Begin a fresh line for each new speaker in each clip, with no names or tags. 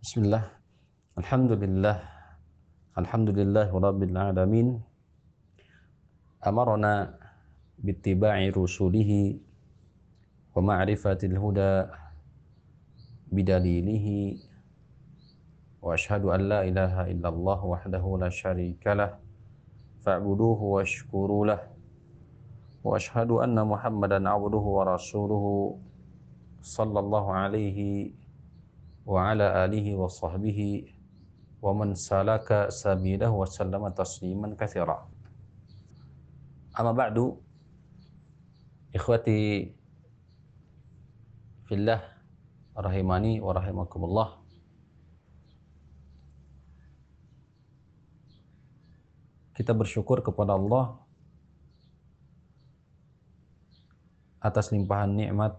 بسم الله الحمد لله الحمد لله رب العالمين أمرنا باتباع رسوله ومعرفة الهدى بدليله وأشهد أن لا إله إلا الله وحده لا شريك له فاعبدوه واشكروا له وأشهد أن محمدا عبده ورسوله صلى الله عليه wa ala alihi wa sahbihi wa man salaka sabilahu wa sallama tasliman katsira. Amma ba'du ikhwati fillah rahimani wa. Kita bersyukur kepada Allah atas limpahan nikmat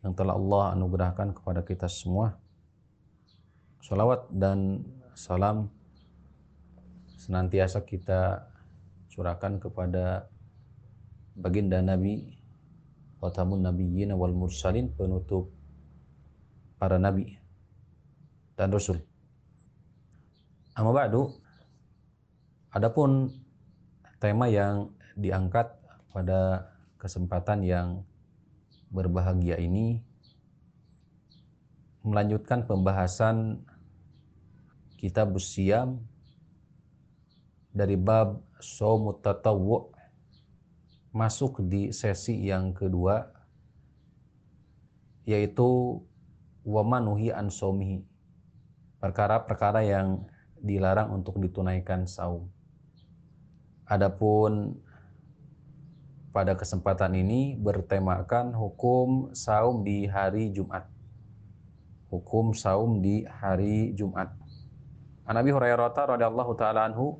yang telah Allah anugerahkan kepada kita semua. Salawat dan salam senantiasa kita curahkan kepada baginda Nabi Watamun Nabiyyin wal Mursalin penutup para Nabi dan Rasul. Amma ba'du, adapun tema yang diangkat pada kesempatan yang berbahagia ini melanjutkan pembahasan kitab Siam dari bab Somut Tatawu masuk di sesi yang kedua yaitu wamanuhi ansomihi perkara-perkara yang dilarang untuk ditunaikan saum. Adapun pada kesempatan ini bertemakan hukum saum di hari Jumat. Hukum saum di hari Jumat. An Abi Hurairah radhiyallahu taala anhu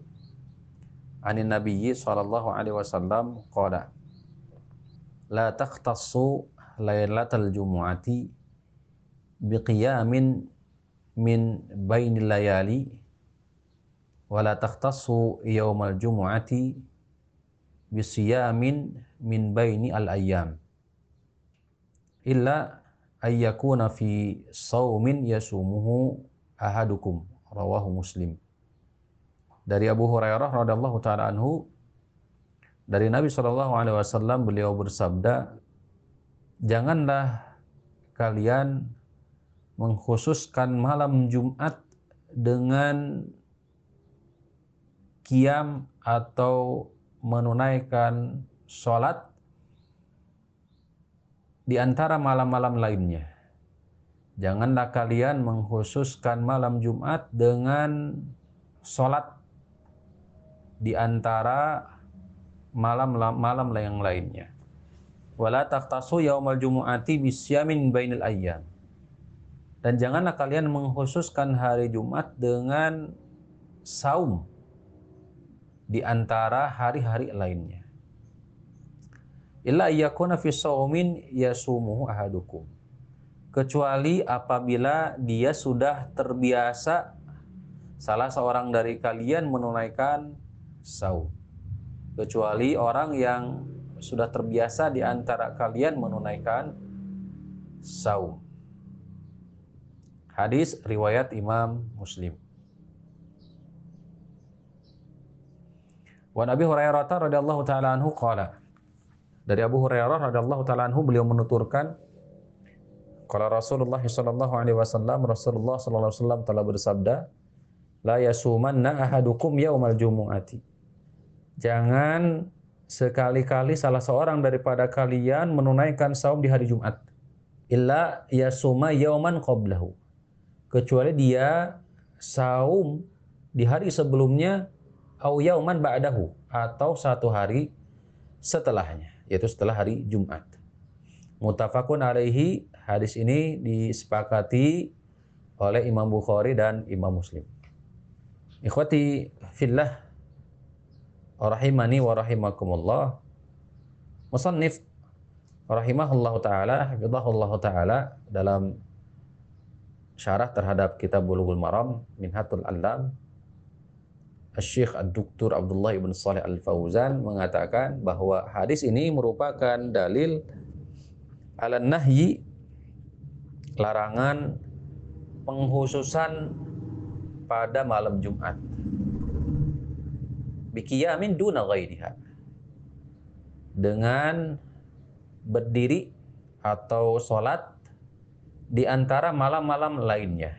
anin nabiyyi sallallahu alaihi wasallam qala la takhtassu lailatal jumu'ati biqiyamin min bainil layali wa la takhtassu yaumal jumu'ati bisiyamin min baini al ayyam illa ayyakuna fi saumin yasumuhu ahadukum. Rawahu muslim. Dari Abu Hurairah radhiyallahu taala anhu dari Nabi Shallallahu alaihi wasallam beliau bersabda janganlah kalian mengkhususkan malam Jumat dengan kiam atau menunaikan sholat di antara malam-malam lainnya. Janganlah kalian mengkhususkan malam Jumat dengan sholat di antara malam-malam yang lainnya. Wala taqtasu yaumal jumu'ati bisyamin bainal ayyam. Dan janganlah kalian mengkhususkan hari Jumat dengan saum di antara hari-hari lainnya. Illa yakuna fi saumin yasumuhu ahadukum. Kecuali apabila dia sudah terbiasa salah seorang dari kalian menunaikan saum. Kecuali orang yang sudah terbiasa di antara kalian menunaikan saum. Hadis riwayat Imam Muslim. Wa Nabi Hurairah radhiyallahu taala anhu qala. Dari Abu Hurairah radhiyallahu taala anhu beliau menuturkan Qala Rasulullah sallallahu alaihi wasallam Rasulullah sallallahu alaihi wasallam telah bersabda La yasumanna ahadukum yaumal jumu'ati Jangan sekali-kali salah seorang daripada kalian menunaikan saum di hari Jumat. Illa yasuma yauman qablahu. Kecuali dia saum di hari sebelumnya au yauman ba'dahu atau satu hari setelahnya yaitu setelah hari Jumat. Mutafakun alaihi hadis ini disepakati oleh Imam Bukhari dan Imam Muslim. Ikhwati fillah rahimani wa rahimakumullah. Musannif rahimahullah taala, hafizahullah taala dalam syarah terhadap kitab Bulughul Maram Minhatul Alam Syekh Dr. Abdullah Ibn Saleh Al-Fauzan mengatakan bahwa hadis ini merupakan dalil ala nahyi larangan penghususan pada malam Jumat. Bikiyamin duna ghairiha. Dengan berdiri atau sholat di antara malam-malam lainnya.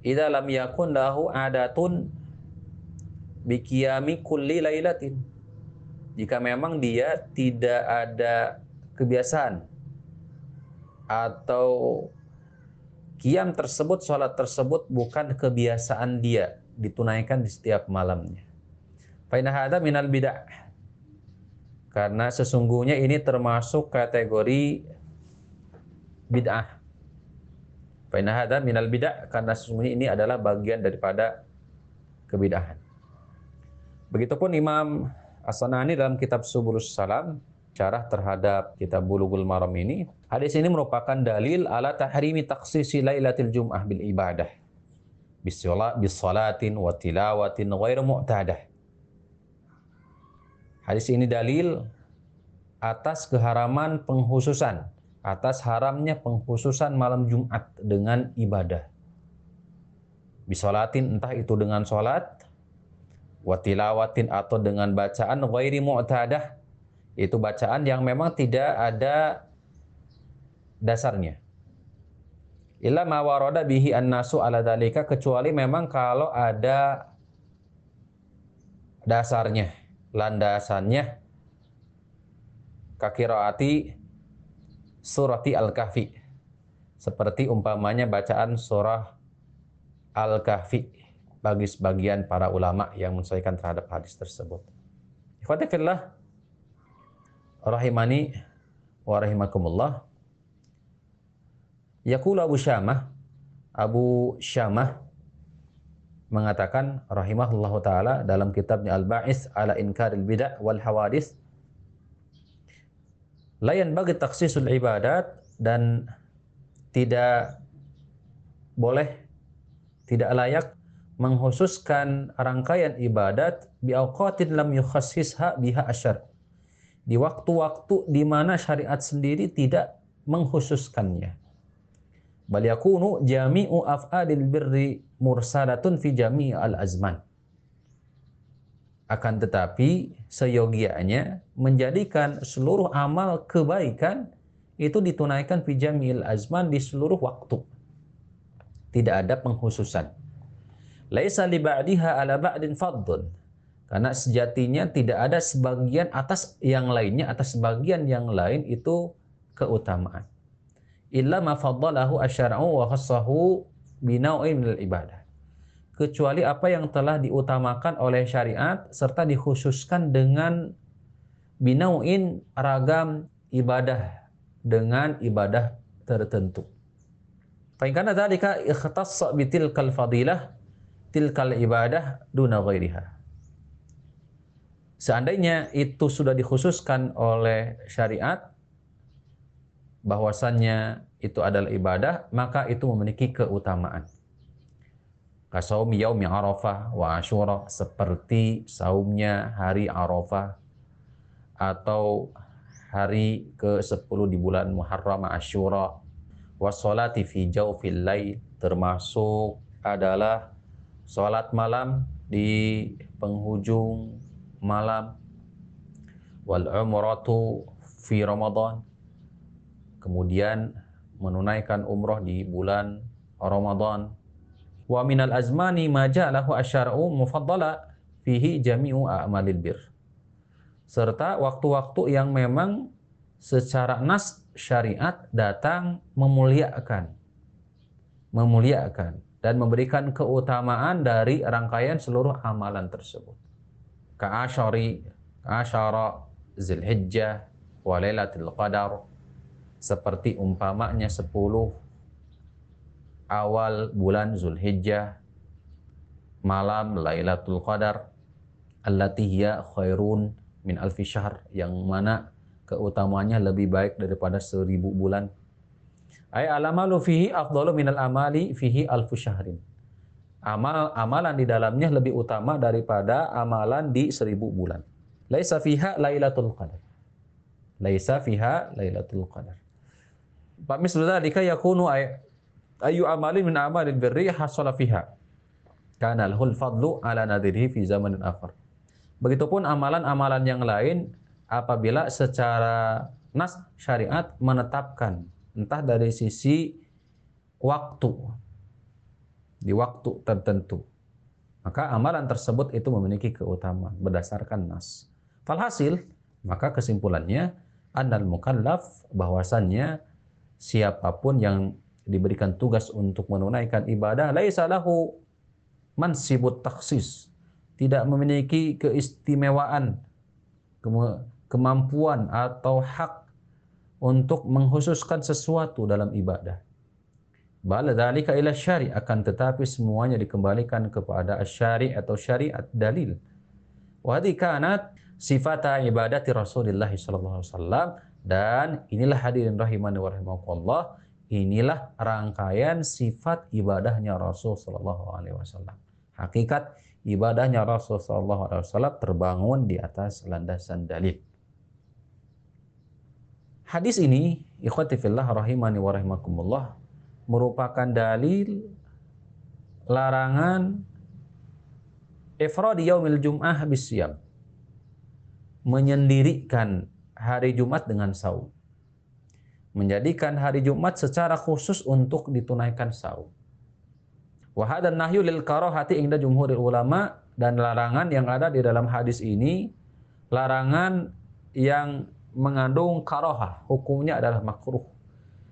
Idza lam yakun lahu adatun bikiyami kulli lailatin. Jika memang dia tidak ada kebiasaan atau kiam tersebut, sholat tersebut bukan kebiasaan dia ditunaikan di setiap malamnya. Fainah hadza minal bid'ah. Karena sesungguhnya ini termasuk kategori bid'ah. Fainah hadza minal bid'ah karena sesungguhnya ini adalah bagian daripada kebid'ahan. Begitupun Imam As-Sanani dalam kitab Subulus Salam syarah terhadap kitab Bulughul Maram ini, hadis ini merupakan dalil ala tahrimi taksisi lailatul jum'ah bil ibadah. Bisolat, bisolatin wa tilawatin ghairu mu'tadah. Hadis ini dalil atas keharaman penghususan atas haramnya pengkhususan malam Jumat dengan ibadah. Bisolatin entah itu dengan solat, watilawatin atau dengan bacaan ghairi mu'tadah. Itu bacaan yang memang tidak ada dasarnya. Illa ma warada bihi an-nasu ala dalika kecuali memang kalau ada dasarnya, landasannya kakiraati surati Al-Kahfi. Seperti umpamanya bacaan surah Al-Kahfi bagi sebagian para ulama yang menyesuaikan terhadap hadis tersebut. Ikhwatifillah rahimani wa rahimakumullah. Yaqul Abu Syamah Abu Syamah mengatakan rahimahullahu taala dalam kitabnya Al-Ba'is ala Inkaril Bid'ah wal Hawadis Layan bagi taksisul ibadat dan tidak boleh, tidak layak menghususkan rangkaian ibadat bi awqatin lam yukhassisha biha asyar. Di waktu-waktu di mana syariat sendiri tidak mengkhususkannya. Bal yakunu jami'u af'alil birri mursalatun fi jami' al-azman akan tetapi seyogianya menjadikan seluruh amal kebaikan itu ditunaikan fi jamil azman di seluruh waktu. Tidak ada penghususan. Laisa li ba'diha ala ba'din faddun. Karena sejatinya tidak ada sebagian atas yang lainnya, atas sebagian yang lain itu keutamaan. Illa ma faddalahu asyara'u wa khassahu binau'in ibadah kecuali apa yang telah diutamakan oleh syariat serta dikhususkan dengan binauin ragam ibadah dengan ibadah tertentu. Fainkana dzalika ikhtassa bitilkal fadilah tilkal ibadah duna ghairiha. Seandainya itu sudah dikhususkan oleh syariat bahwasannya itu adalah ibadah, maka itu memiliki keutamaan. Kasaum yaumi Arafah wa Ashura seperti saumnya hari Arafah atau hari ke-10 di bulan Muharram Ashura wa salati fi jawfil lail termasuk adalah salat malam di penghujung malam wal umratu fi Ramadan kemudian menunaikan umroh di bulan Ramadan Wa minal azmani ma ja'alahu asyara'u mufaddala fihi jami'u a'malil bir. Serta waktu-waktu yang memang secara nas syariat datang memuliakan. Memuliakan dan memberikan keutamaan dari rangkaian seluruh amalan tersebut. Ka'asyari, ka'asyara Zilhijjah, wa lailatul qadar, seperti umpamanya 10 awal bulan Zulhijjah, malam Lailatul Qadar, allati hiya khairun min alfi syahr, yang mana keutamanya lebih baik daripada seribu bulan. Ay alamalu fihi afdalu minal amali fihi alfu syahrin. Amal amalan di dalamnya lebih utama daripada amalan di seribu bulan. Laisa fiha Lailatul Qadar. Laisa fiha Lailatul Qadar. Pak mislu dzalika yakunu ay ayu amalin min amalil birri hasala fiha kana lahul fadlu ala nadirihi fi zamanin akhar. Begitupun amalan-amalan yang lain apabila secara nas syariat menetapkan entah dari sisi waktu. Di waktu tertentu. Maka amalan tersebut itu memiliki keutamaan berdasarkan nas. Falhasil, maka kesimpulannya annal mukallaf bahwasannya siapa pun yang diberikan tugas untuk menunaikan ibadah laisa lahu mansibut taksis tidak memiliki keistimewaan kemampuan atau hak untuk menghususkan sesuatu dalam ibadah Bala dzalika ila syari akan tetapi semuanya dikembalikan kepada syari atau syariat dalil. Wa hadhi kanat sifata ibadati Rasulullah sallallahu alaihi wasallam dan inilah hadirin rahimani wa rahimakumullah inilah rangkaian sifat ibadahnya Rasul sallallahu alaihi wasallam. Hakikat ibadahnya Rasul sallallahu alaihi wasallam terbangun di atas landasan dalil. Hadis ini ikhwati fillah rahimani wa rahimakumullah merupakan dalil larangan ifradi yaumil jum'ah bisyam. Menyendirikan hari Jumat dengan saum. Menjadikan hari Jumat secara khusus untuk ditunaikan saum. Wahadan nahyu lil karahati inda jumhuril ulama dan larangan yang ada di dalam hadis ini larangan yang mengandung karohah hukumnya adalah makruh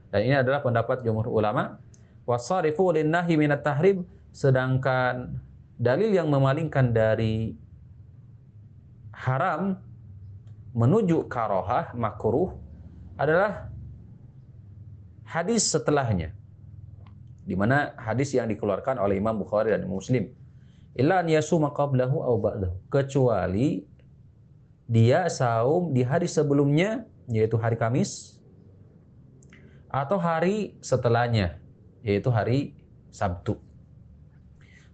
dan ini adalah pendapat jumhur ulama. Wasarifu linnahi minat tahrim. Sedangkan dalil yang memalingkan dari haram menuju karohah, makruh adalah hadis setelahnya. Di mana hadis yang dikeluarkan oleh Imam Bukhari dan Muslim. Illa an yasuma qablahu aw ba'dahu. Kecuali dia saum di hari sebelumnya yaitu hari Kamis atau hari setelahnya yaitu hari Sabtu.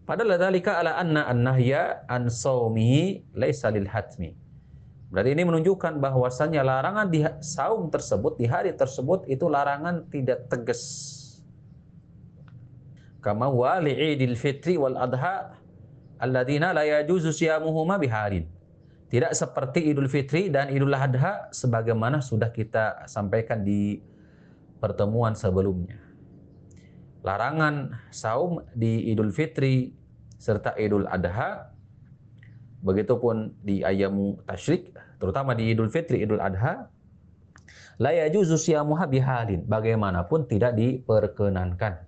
Padahal dzalika ala anna an-nahya an saumihi laisa lil hatmi. Berarti ini menunjukkan bahwasannya larangan di saum tersebut di hari tersebut itu larangan tidak tegas. Kama wa li'idil fitri wal adha alladzina la yajuzu siyamuhuma biharin. Tidak seperti Idul Fitri dan Idul Adha sebagaimana sudah kita sampaikan di pertemuan sebelumnya. Larangan saum di Idul Fitri serta Idul Adha, begitupun di ayamu tasyrik, terutama di Idul Fitri, Idul Adha, la yajuzu siyamuha bihalin, bagaimanapun tidak diperkenankan.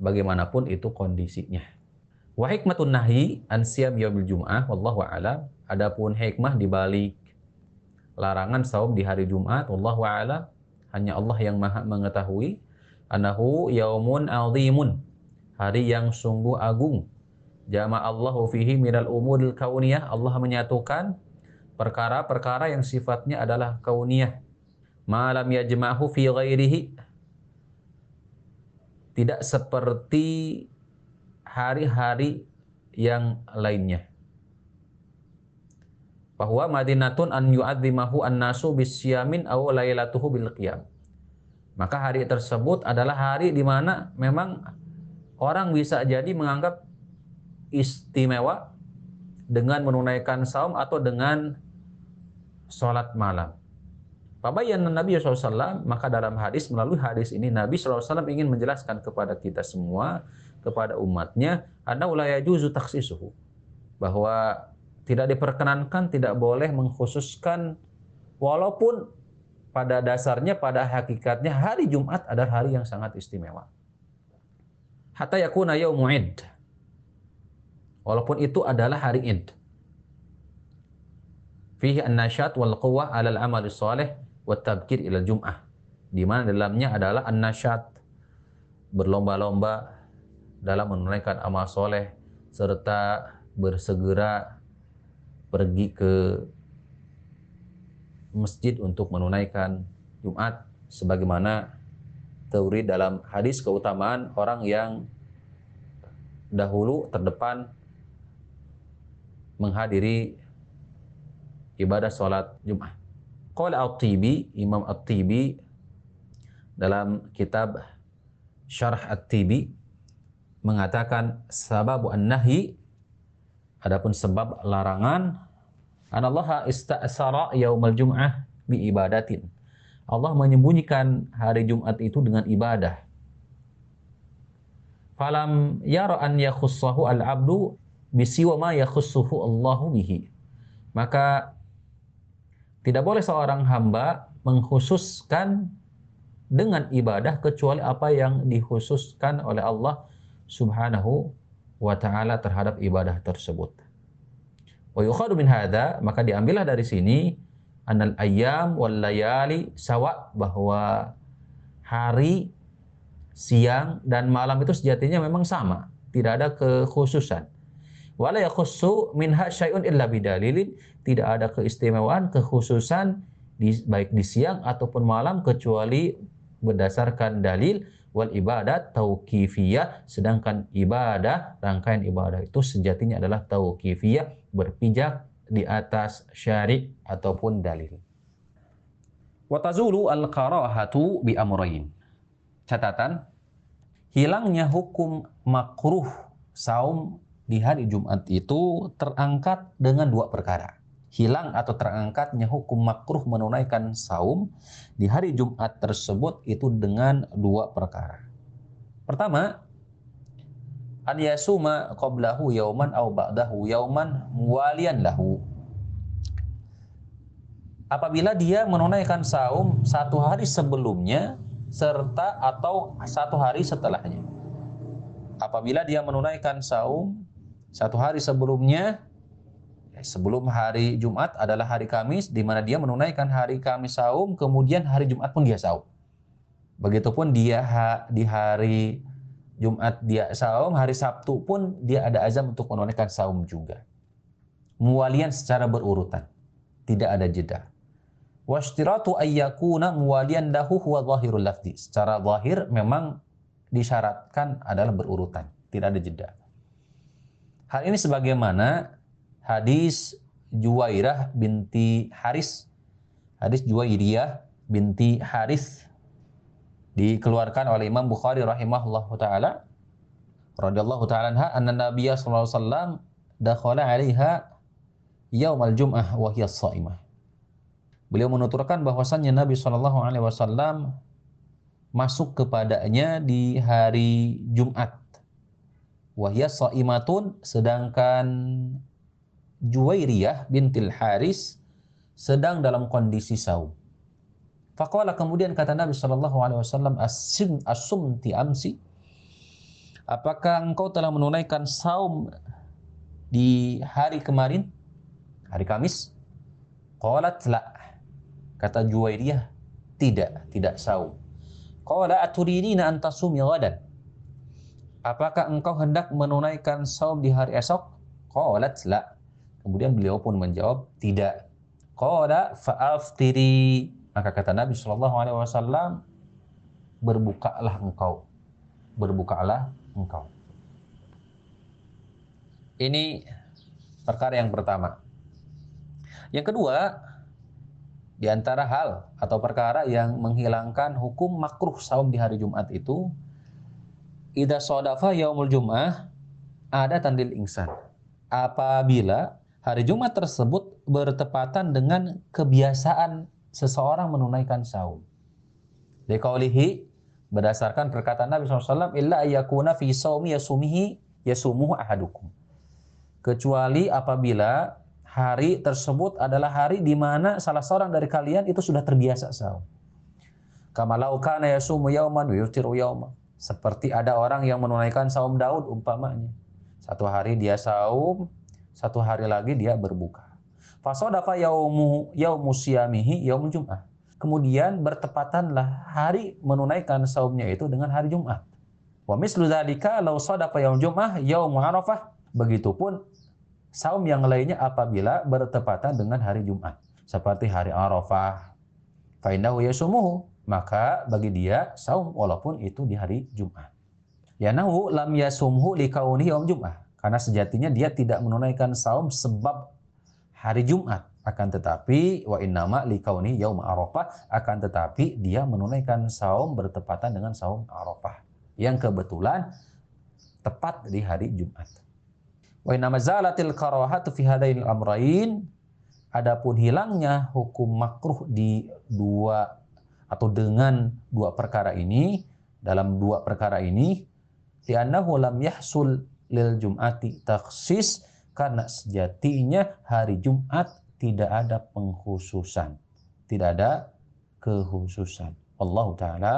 Bagaimanapun itu kondisinya. Wa hikmatun nahi an siyam yaumil jum'ah wallahu a'lam. Adapun hikmah di balik larangan saum di hari Jumat wallahu a'lam. Hanya Allah yang maha mengetahui anahu yaumun azimun hari yang sungguh agung. Jama Allahu fihi minal umuril kauniyah. Allah menyatukan perkara-perkara yang sifatnya adalah kauniyah. Malam yajma'hu fi ghairihi. Tidak seperti hari-hari yang lainnya bahwa Madinatun an yu'adzimahu an-nasu bisyamin aw lailatuhu bil qiyam. Maka hari tersebut adalah hari di mana memang orang bisa jadi menganggap istimewa dengan menunaikan saum atau dengan sholat malam. Pabayan Nabi SAW, maka dalam hadis, melalui hadis ini, Nabi SAW ingin menjelaskan kepada kita semua, kepada umatnya, ada ulaya juzu taksisuhu. Bahwa tidak diperkenankan, tidak boleh mengkhususkan walaupun pada dasarnya, pada hakikatnya hari Jumat adalah hari yang sangat istimewa. Hatta yakuna yaumu id. Walaupun itu adalah hari id. Fihi an-nasyat wal quwwah 'alal amal salih wa tabkir ila jum'ah. Di mana dalamnya adalah an-nasyat berlomba-lomba dalam menunaikan amal soleh serta bersegera pergi ke masjid untuk menunaikan Jumat sebagaimana teori dalam hadis keutamaan orang yang dahulu terdepan menghadiri ibadah sholat Jumat. Qala At-Tibi, Imam At-Tibi dalam kitab Syarah At-Tibi mengatakan sababu an-nahi adapun sebab larangan anallaha ista'sara yaumal jum'ah bi ibadatin. Allah menyembunyikan hari Jumat itu dengan ibadah. Falam yara an yakhussahu al-'abdu bisiwa ma yakhussuhu Allahu bihi. Maka tidak boleh seorang hamba mengkhususkan dengan ibadah kecuali apa yang dikhususkan oleh Allah Subhanahu wa taala terhadap ibadah tersebut. Wa yukhadu min hadha, maka diambillah dari sini anal ayyam wal layali sawa bahwa hari, siang dan malam itu sejatinya memang sama, tidak ada kekhususan. Wala yakhussu minha syai'un illa bidalilin, tidak ada keistimewaan, kekhususan di, baik di siang ataupun malam kecuali berdasarkan dalil wal ibadat tauqifiyah sedangkan ibadah rangkaian ibadah itu sejatinya adalah tauqifiyah berpijak di atas syari ataupun dalil. Wa tazulu al-karahatu bi amrayn. Catatan hilangnya hukum makruh saum di hari Jumat itu terangkat dengan dua perkara hilang atau terangkatnya hukum makruh menunaikan saum di hari Jumat tersebut itu dengan dua perkara. Pertama, an yasuma qablahu yauman aw ba'dahu yauman muwalian lahu. Apabila dia menunaikan saum satu hari sebelumnya serta atau satu hari setelahnya. Apabila dia menunaikan saum satu hari sebelumnya sebelum hari Jumat adalah hari Kamis di mana dia menunaikan hari Kamis saum kemudian hari Jumat pun dia saum. Begitupun dia ha, di hari Jumat dia saum, hari Sabtu pun dia ada azam untuk menunaikan saum juga. Muwalian secara berurutan. Tidak ada jeda. Washtiratu ayyakuna muwalian lahu huwa zahirul lafzi. Secara zahir memang disyaratkan adalah berurutan, tidak ada jeda. Hal ini sebagaimana hadis Juwairah binti Haris. Hadis Juwairiyah binti Haris dikeluarkan oleh Imam Bukhari rahimahullah taala radhiyallahu taala anha anna Nabiy sallallahu alaihi wasallam dakhala 'alaiha yaumal jum'ah wa hiya shaimah. Beliau menuturkan bahwasannya Nabi sallallahu alaihi wasallam masuk kepadanya di hari Jumat. Wahya saimatun sedangkan Juwairiyah bintil Haris sedang dalam kondisi saum. Faqala kemudian kata Nabi sallallahu alaihi wasallam asim asumti amsi Apakah engkau telah menunaikan saum di hari kemarin? Hari Kamis? Qalat la. Kata Juwairiyah, tidak, tidak saum. Qala aturidina an tasumi ghadan? Apakah engkau hendak menunaikan saum di hari esok? Qalat la. Kemudian beliau pun menjawab, tidak. Qala fa'aftiri. Maka kata Nabi Shallallahu Alaihi Wasallam, berbukalah engkau, berbukalah engkau. Ini perkara yang pertama. Yang kedua, di antara hal atau perkara yang menghilangkan hukum makruh saum di hari Jumat itu, ida sodafa yaumul Jum'ah ada tandil insan. Apabila hari Jumat tersebut bertepatan dengan kebiasaan seseorang menunaikan saum. Dikaulihi berdasarkan perkataan Nabi SAW, illa ayyakuna fi saumi yasumihi yasumuhu ahadukum. Kecuali apabila hari tersebut adalah hari di mana salah seorang dari kalian itu sudah terbiasa saum. Kama kana yasumu yauman wa yuftiru yauman. Seperti ada orang yang menunaikan saum Daud umpamanya. Satu hari dia saum, satu hari lagi dia berbuka. Fasodafa yaumu yaumu siyamihi yaumul jum'ah. Kemudian bertepatanlah hari menunaikan saumnya itu dengan hari Jumat. Wa mislu dzalika law sadafa yaum jum'ah yaum arafah. Begitupun saum yang lainnya apabila bertepatan dengan hari Jumat. Seperti hari Arafah. Fa innahu yasumuhu. Maka bagi dia saum walaupun itu di hari Jumat. Yanahu lam yasumhu likaunihi yaum Jum'ah. Karena sejatinya dia tidak menunaikan saum sebab hari Jumat. Akan tetapi wa innama likauni yaum Arafah akan tetapi dia menunaikan saum bertepatan dengan saum Arafah yang kebetulan tepat di hari Jumat. Wa inna mazalatil karahatu fi hadainil amrayn adapun hilangnya hukum makruh di dua atau dengan dua perkara ini dalam dua perkara ini li'annahu lam yahsul lil jum'ati taksis karena sejatinya hari Jumat tidak ada pengkhususan. Tidak ada kekhususan Allah taala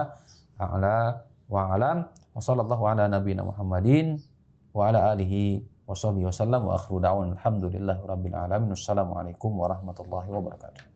a'la wa alam. Wa sallallahu ala nabiyina Muhammadin wa ala alihi wa sahbihi wasallam wa akhiru da'wan alhamdulillahi rabbil alamin. Wassalamu alaikum warahmatullahi wabarakatuh